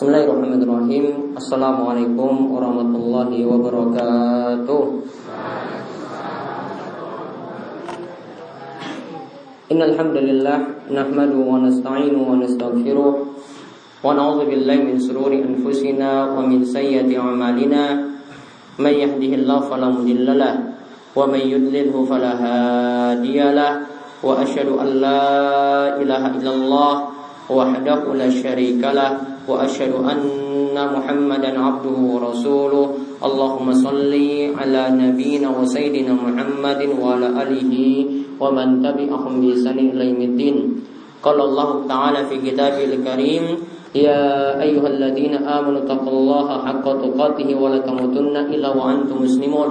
Bismillahirrahmanirrahim Assalamualaikum warahmatullahi wabarakatuh Innal hamdalillah nahmadu wa nasta'inu wa nastaghfiruh wa na'udzu billahi min shururi anfusina wa min sayyiati a'malina may yahdihillahu fala mudhillalah wa may yudlilhu fala hadiyalah wa asyhadu an la ilaha illallah wahdahu la syarika lah وأشهد أن محمدا عبده ورسوله. اللهم صل على نبينا وسيدنا محمد وعلى آله ومن تبعهم بإحسان إلى يوم الدين. قال الله تعالى في كتابه الكريم يا أيها الذين آمنوا اتقوا الله حق تقاته ولا تموتن إلا وأنتم مسلمون.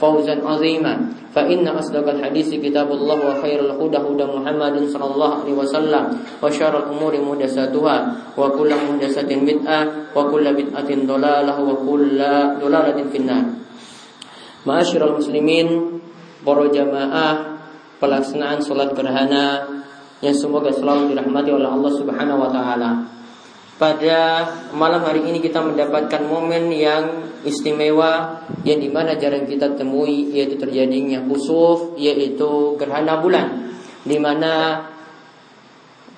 فوزا عظيما فإن أصدق الحديث كتاب الله وخير الهدى هدى محمد صلى الله عليه وسلم وشر الأمور محدثاتها وكل محدثة بدعة وكل بدعة ضلالة وكل ضلالة في النار معاشر المسلمين para jamaah pelaksanaan sholat gerhana yang semoga selalu dirahmati oleh Allah Subhanahu wa taala. Pada malam hari ini kita mendapatkan momen yang istimewa yang di mana jarang kita temui yaitu terjadinya khusuf yaitu gerhana bulan. Di mana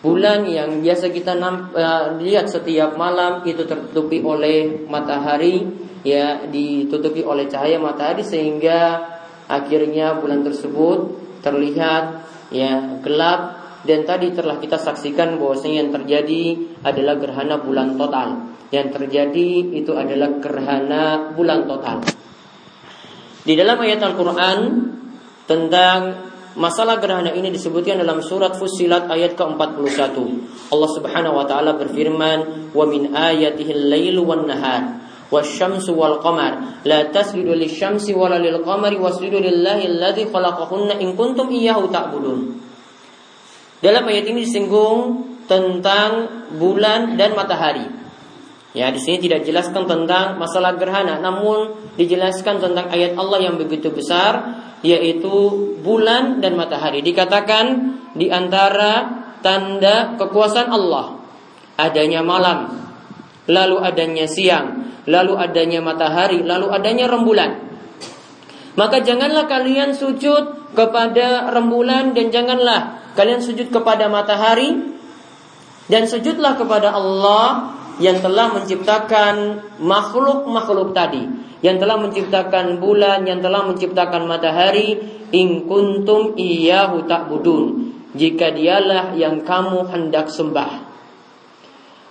bulan yang biasa kita uh, lihat setiap malam itu tertutupi oleh matahari ya ditutupi oleh cahaya matahari sehingga akhirnya bulan tersebut terlihat ya gelap dan tadi telah kita saksikan bahwasanya yang terjadi adalah gerhana bulan total. Yang terjadi itu adalah gerhana bulan total. Di dalam ayat Al-Qur'an tentang masalah gerhana ini disebutkan dalam surat Fussilat ayat ke-41. Allah Subhanahu wa taala berfirman, "Wa min ayatihi al-lailu wan-nahar." la tasjudu lisyamsi wala lil qamari wasjudu lillahi alladzi khalaqahunna in kuntum iyyahu ta'budun. Dalam ayat ini disinggung tentang bulan dan matahari. Ya, di sini tidak jelaskan tentang masalah gerhana, namun dijelaskan tentang ayat Allah yang begitu besar yaitu bulan dan matahari. Dikatakan di antara tanda kekuasaan Allah adanya malam, lalu adanya siang, lalu adanya matahari, lalu adanya rembulan. Maka janganlah kalian sujud kepada rembulan dan janganlah kalian sujud kepada matahari dan sujudlah kepada Allah yang telah menciptakan makhluk-makhluk tadi, yang telah menciptakan bulan, yang telah menciptakan matahari, in kuntum iyyahu ta'budun. Jika dialah yang kamu hendak sembah.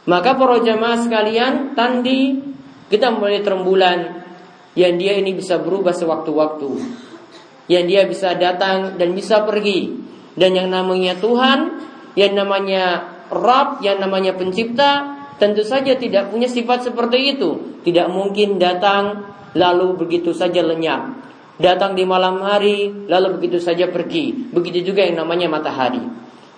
Maka para jamaah sekalian, tandi kita mulai rembulan yang dia ini bisa berubah sewaktu-waktu. Yang dia bisa datang dan bisa pergi. Dan yang namanya Tuhan, yang namanya Rabb, yang namanya pencipta, tentu saja tidak punya sifat seperti itu. Tidak mungkin datang lalu begitu saja lenyap. Datang di malam hari lalu begitu saja pergi. Begitu juga yang namanya matahari.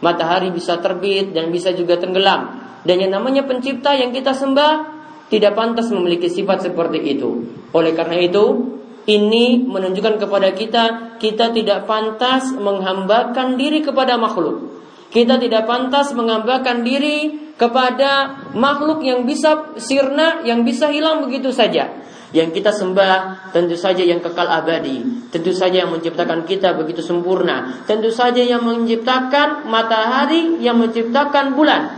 Matahari bisa terbit dan bisa juga tenggelam. Dan yang namanya pencipta yang kita sembah tidak pantas memiliki sifat seperti itu. Oleh karena itu, ini menunjukkan kepada kita kita tidak pantas menghambakan diri kepada makhluk. Kita tidak pantas menghambakan diri kepada makhluk yang bisa sirna, yang bisa hilang begitu saja. Yang kita sembah tentu saja yang kekal abadi Tentu saja yang menciptakan kita begitu sempurna Tentu saja yang menciptakan matahari Yang menciptakan bulan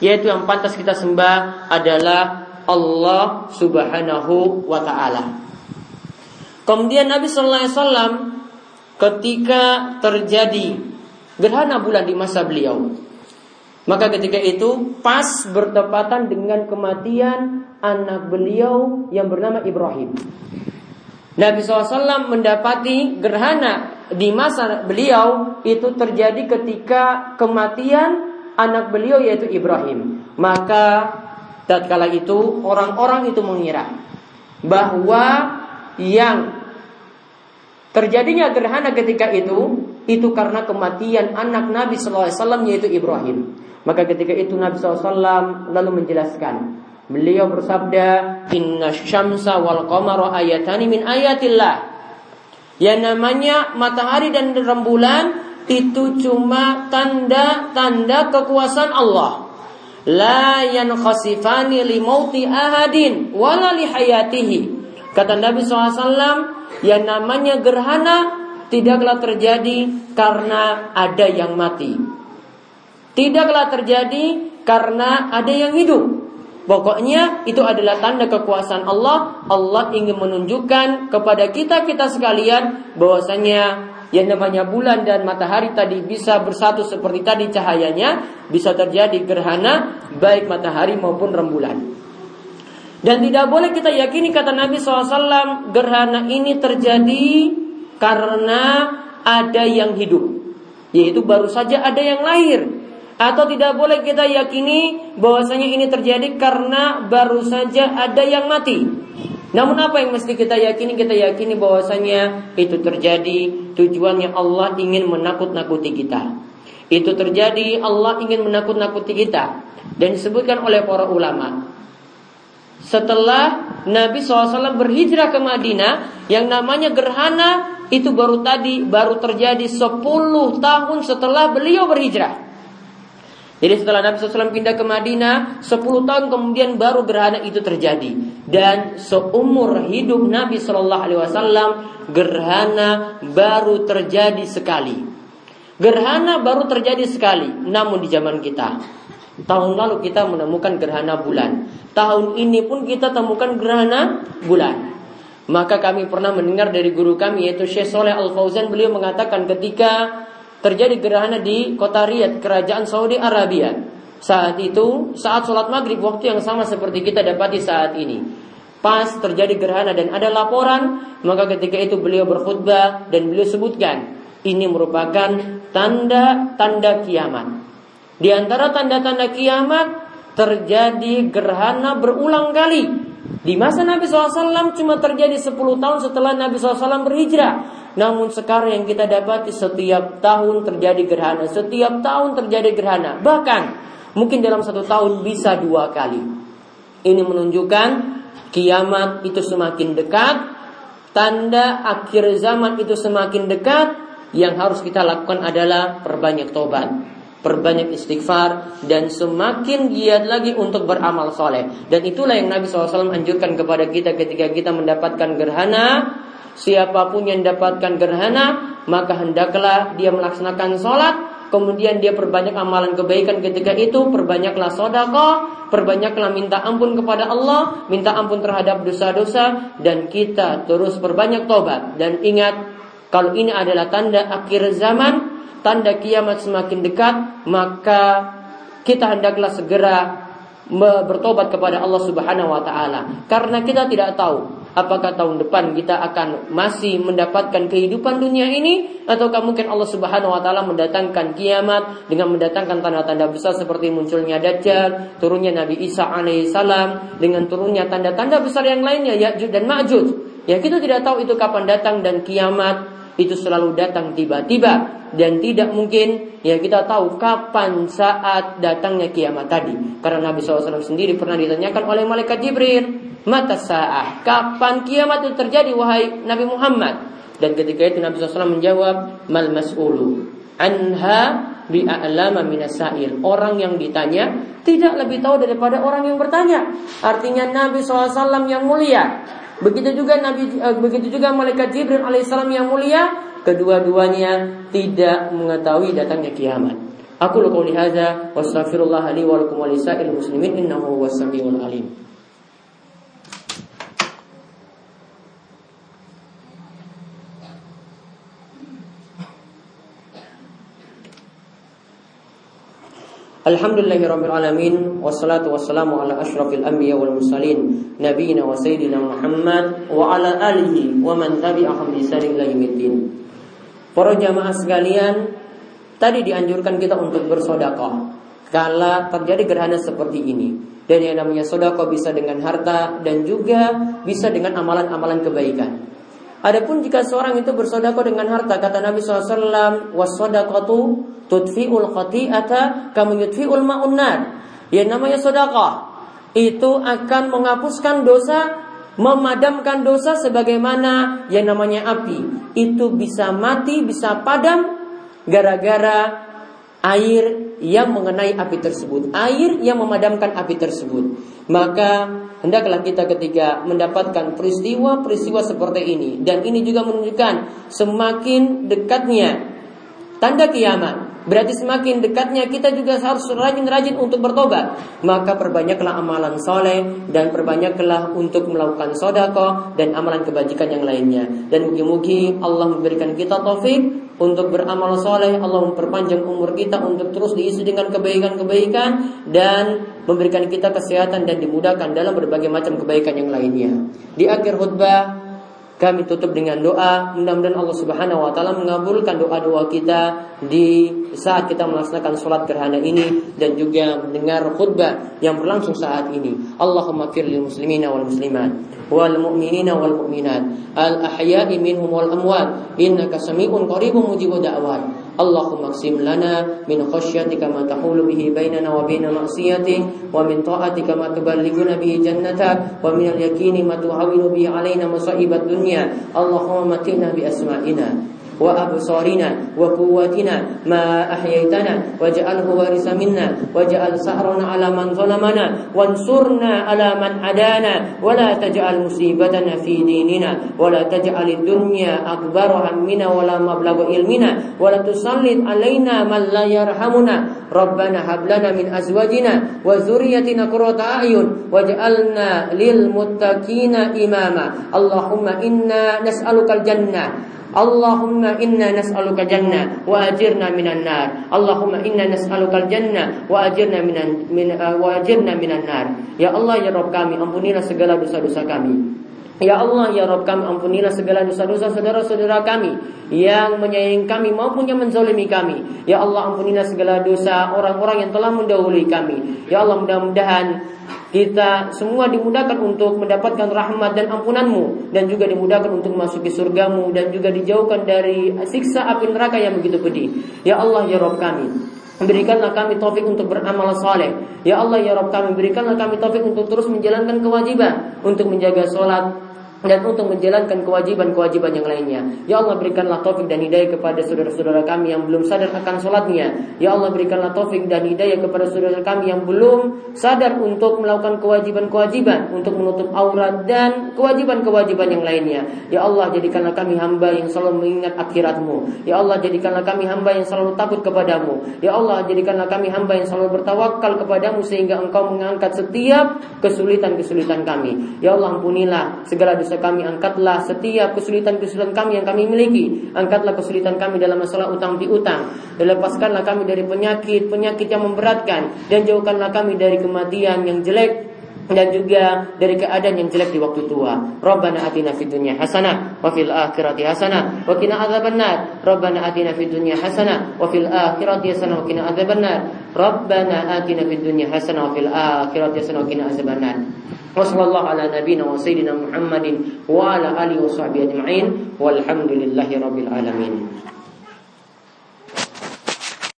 Yaitu yang pantas kita sembah adalah Allah Subhanahu wa taala. Kemudian Nabi sallallahu alaihi wasallam ketika terjadi gerhana bulan di masa beliau, maka ketika itu pas bertepatan dengan kematian anak beliau yang bernama Ibrahim. Nabi SAW mendapati gerhana di masa beliau itu terjadi ketika kematian anak beliau yaitu Ibrahim. Maka tatkala itu orang-orang itu mengira bahwa yang terjadinya gerhana ketika itu itu karena kematian anak Nabi SAW yaitu Ibrahim. Maka ketika itu Nabi SAW lalu menjelaskan. Beliau bersabda, Inna syamsa wal qamara ayatani min ayatillah. Yang namanya matahari dan rembulan itu cuma tanda-tanda kekuasaan Allah. La yankhasifani li mauti ahadin wala li hayatihi. Kata Nabi SAW, yang namanya gerhana tidaklah terjadi karena ada yang mati. Tidaklah terjadi karena ada yang hidup. Pokoknya itu adalah tanda kekuasaan Allah. Allah ingin menunjukkan kepada kita-kita sekalian bahwasanya yang namanya bulan dan matahari tadi bisa bersatu seperti tadi cahayanya, bisa terjadi gerhana baik matahari maupun rembulan. Dan tidak boleh kita yakini kata Nabi SAW gerhana ini terjadi karena ada yang hidup, yaitu baru saja ada yang lahir. Atau tidak boleh kita yakini bahwasanya ini terjadi karena baru saja ada yang mati. Namun apa yang mesti kita yakini? Kita yakini bahwasanya itu terjadi tujuannya Allah ingin menakut-nakuti kita. Itu terjadi Allah ingin menakut-nakuti kita. Dan disebutkan oleh para ulama. Setelah Nabi SAW berhijrah ke Madinah, yang namanya gerhana itu baru tadi baru terjadi 10 tahun setelah beliau berhijrah. Jadi setelah Nabi SAW pindah ke Madinah 10 tahun kemudian baru gerhana itu terjadi. Dan seumur hidup Nabi SAW Gerhana baru terjadi sekali. Gerhana baru terjadi sekali Namun di zaman kita Tahun lalu kita menemukan gerhana bulan. Tahun ini pun kita temukan gerhana bulan. Maka kami pernah mendengar dari guru kami yaitu Syekh Soleh Al Fauzan beliau mengatakan ketika terjadi gerhana di kota Riyadh kerajaan Saudi Arabia saat itu saat sholat maghrib waktu yang sama seperti kita dapati saat ini. Pas terjadi gerhana dan ada laporan maka ketika itu beliau berkhutbah dan beliau sebutkan ini merupakan tanda-tanda kiamat di antara tanda-tanda kiamat terjadi gerhana berulang kali di masa Nabi SAW cuma terjadi 10 tahun setelah Nabi SAW berhijrah. Namun sekarang yang kita dapati setiap tahun terjadi gerhana. Setiap tahun terjadi gerhana. Bahkan mungkin dalam satu tahun bisa dua kali. Ini menunjukkan kiamat itu semakin dekat. Tanda akhir zaman itu semakin dekat. Yang harus kita lakukan adalah perbanyak tobat perbanyak istighfar dan semakin giat lagi untuk beramal soleh. Dan itulah yang Nabi SAW anjurkan kepada kita ketika kita mendapatkan gerhana. Siapa pun yang mendapatkan gerhana, maka hendaklah dia melaksanakan sholat, kemudian dia perbanyak amalan kebaikan ketika itu, perbanyaklah sodako, perbanyaklah minta ampun kepada Allah, minta ampun terhadap dosa-dosa, dan kita terus perbanyak tobat. Dan ingat, kalau ini adalah tanda akhir zaman, tanda kiamat semakin dekat, maka kita hendaklah segera bertobat kepada Allah Subhanahu wa taala. Karena kita tidak tahu apakah tahun depan kita akan masih mendapatkan kehidupan dunia ini ataukah mungkin Allah Subhanahu wa taala mendatangkan kiamat dengan mendatangkan tanda-tanda besar seperti munculnya Dajjal, turunnya Nabi Isa alaihissalam dengan turunnya tanda-tanda besar yang lainnya Ya'juj dan Ma'juj. Ya kita tidak tahu itu kapan datang dan kiamat itu selalu datang tiba-tiba dan tidak mungkin ya kita tahu kapan saat datangnya kiamat tadi. Karena Nabi SAW sendiri pernah ditanyakan oleh malaikat Jibril, mata saat kapan kiamat itu terjadi wahai Nabi Muhammad? Dan ketika itu Nabi SAW menjawab, mal mas'ulu anha bi'a'lama minasail. Orang yang ditanya tidak lebih tahu daripada orang yang bertanya. Artinya Nabi SAW yang mulia Begitu juga Nabi uh, begitu juga malaikat Jibril alaihissalam yang mulia, kedua-duanya tidak mengetahui datangnya kiamat. Aku lakukan hadza wa astaghfirullah li wa lakum wa muslimin innahu huwas alim. Alhamdulillahirrabbilalamin Wassalatu wassalamu ala ashrafil anbiya wal mursalin Nabiina wa sayyidina Muhammad Wa ala alihi wa man tabi'ahum bisarin layumiddin Para jamaah sekalian Tadi dianjurkan kita untuk bersodakoh Kala terjadi gerhana seperti ini. Dan yang namanya sodako bisa dengan harta dan juga bisa dengan amalan-amalan kebaikan. Adapun jika seorang itu bersodako dengan harta, kata Nabi SAW, wasodakatu tudfi'ul khati'ata kamu yudfi'ul ma'unnar. Yang namanya sodako itu akan menghapuskan dosa, memadamkan dosa sebagaimana yang namanya api. Itu bisa mati, bisa padam gara-gara air yang mengenai api tersebut, air yang memadamkan api tersebut. Maka hendaklah kita ketika mendapatkan peristiwa-peristiwa seperti ini dan ini juga menunjukkan semakin dekatnya tanda kiamat Berarti semakin dekatnya kita juga harus rajin-rajin untuk bertobat. Maka perbanyaklah amalan soleh dan perbanyaklah untuk melakukan sodako dan amalan kebajikan yang lainnya. Dan mugi-mugi Allah memberikan kita taufik untuk beramal soleh. Allah memperpanjang umur kita untuk terus diisi dengan kebaikan-kebaikan dan memberikan kita kesehatan dan dimudahkan dalam berbagai macam kebaikan yang lainnya. Di akhir khutbah kami tutup dengan doa, mudah-mudahan Allah Subhanahu wa taala mengabulkan doa-doa kita di saat kita melaksanakan sholat gerhana ini dan juga mendengar khutbah yang berlangsung saat ini. Allahumma fir lil muslimina wal muslimat wal mu'minina wal mu'minat al ahya'i minhum wal amwat innaka sami'un qaribun mujibud da'wat. Allahumma qsim lana min khasyatika ma tahulu bihi bainana wa baina ma'siyatik wa min ta'atika ma tuballighuna bihi jannatak wa min al-yaqini ma tuhawinu bihi alaina masaibat dunya. Allahumma matina bi asma'ina. وأبصارنا وقواتنا ما أحييتنا واجعله وارث منا واجعل سعرنا على من ظلمنا وانصرنا على من عدانا ولا تجعل مصيبتنا في ديننا ولا تجعل الدنيا أكبر همنا ولا مبلغ علمنا ولا تسلط علينا من لا يرحمنا ربنا هب لنا من أزواجنا وذريتنا قرة أعين واجعلنا للمتقين إماما اللهم إنا نسألك الجنة Allahumma inna nas'aluka jannah wa ajirna minan nar. Allahumma inna nas'aluka jannah wa ajirna minan min, uh, wa ajirna minan nar. Ya Allah ya Rabb kami, ampunilah segala dosa-dosa kami. Ya Allah, ya Rabb kami ampunilah segala dosa-dosa saudara-saudara kami yang menyayangi kami maupun yang menzalimi kami. Ya Allah, ampunilah segala dosa orang-orang yang telah mendahului kami. Ya Allah, mudah-mudahan kita semua dimudahkan untuk mendapatkan rahmat dan ampunanmu dan juga dimudahkan untuk masuki surgamu dan juga dijauhkan dari siksa api neraka yang begitu pedih. Ya Allah, ya Rabb kami, Berikanlah kami taufik untuk beramal saleh. Ya Allah ya Rabb kami berikanlah kami taufik untuk terus menjalankan kewajiban untuk menjaga sholat, dan untuk menjalankan kewajiban-kewajiban yang lainnya. Ya Allah berikanlah taufik dan hidayah kepada saudara-saudara kami yang belum sadar akan sholatnya. Ya Allah berikanlah taufik dan hidayah kepada saudara kami yang belum sadar untuk melakukan kewajiban-kewajiban untuk menutup aurat dan kewajiban-kewajiban yang lainnya. Ya Allah jadikanlah kami hamba yang selalu mengingat akhiratmu. Ya Allah jadikanlah kami hamba yang selalu takut kepadamu. Ya Allah jadikanlah kami hamba yang selalu bertawakal kepadamu sehingga engkau mengangkat setiap kesulitan-kesulitan kami. Ya Allah ampunilah segala dosa kami angkatlah setiap kesulitan-kesulitan kami yang kami miliki angkatlah kesulitan kami dalam masalah utang piutang dan lepaskanlah kami dari penyakit-penyakit yang memberatkan dan jauhkanlah kami dari kematian yang jelek dan juga dari keadaan yang jelek di waktu tua. Rabbana atina fid dunya hasanah wa fil akhirati hasanah wa qina adzabannar. Rabbana atina fid dunya hasanah wa fil akhirati hasanah wa qina adzabannar. Rabbana atina fid dunya hasanah wa fil akhirati hasanah wa qina adzabannar. وصلى الله على نبينا وسيدنا محمد وعلى آله وصحبه أجمعين والحمد لله رب العالمين.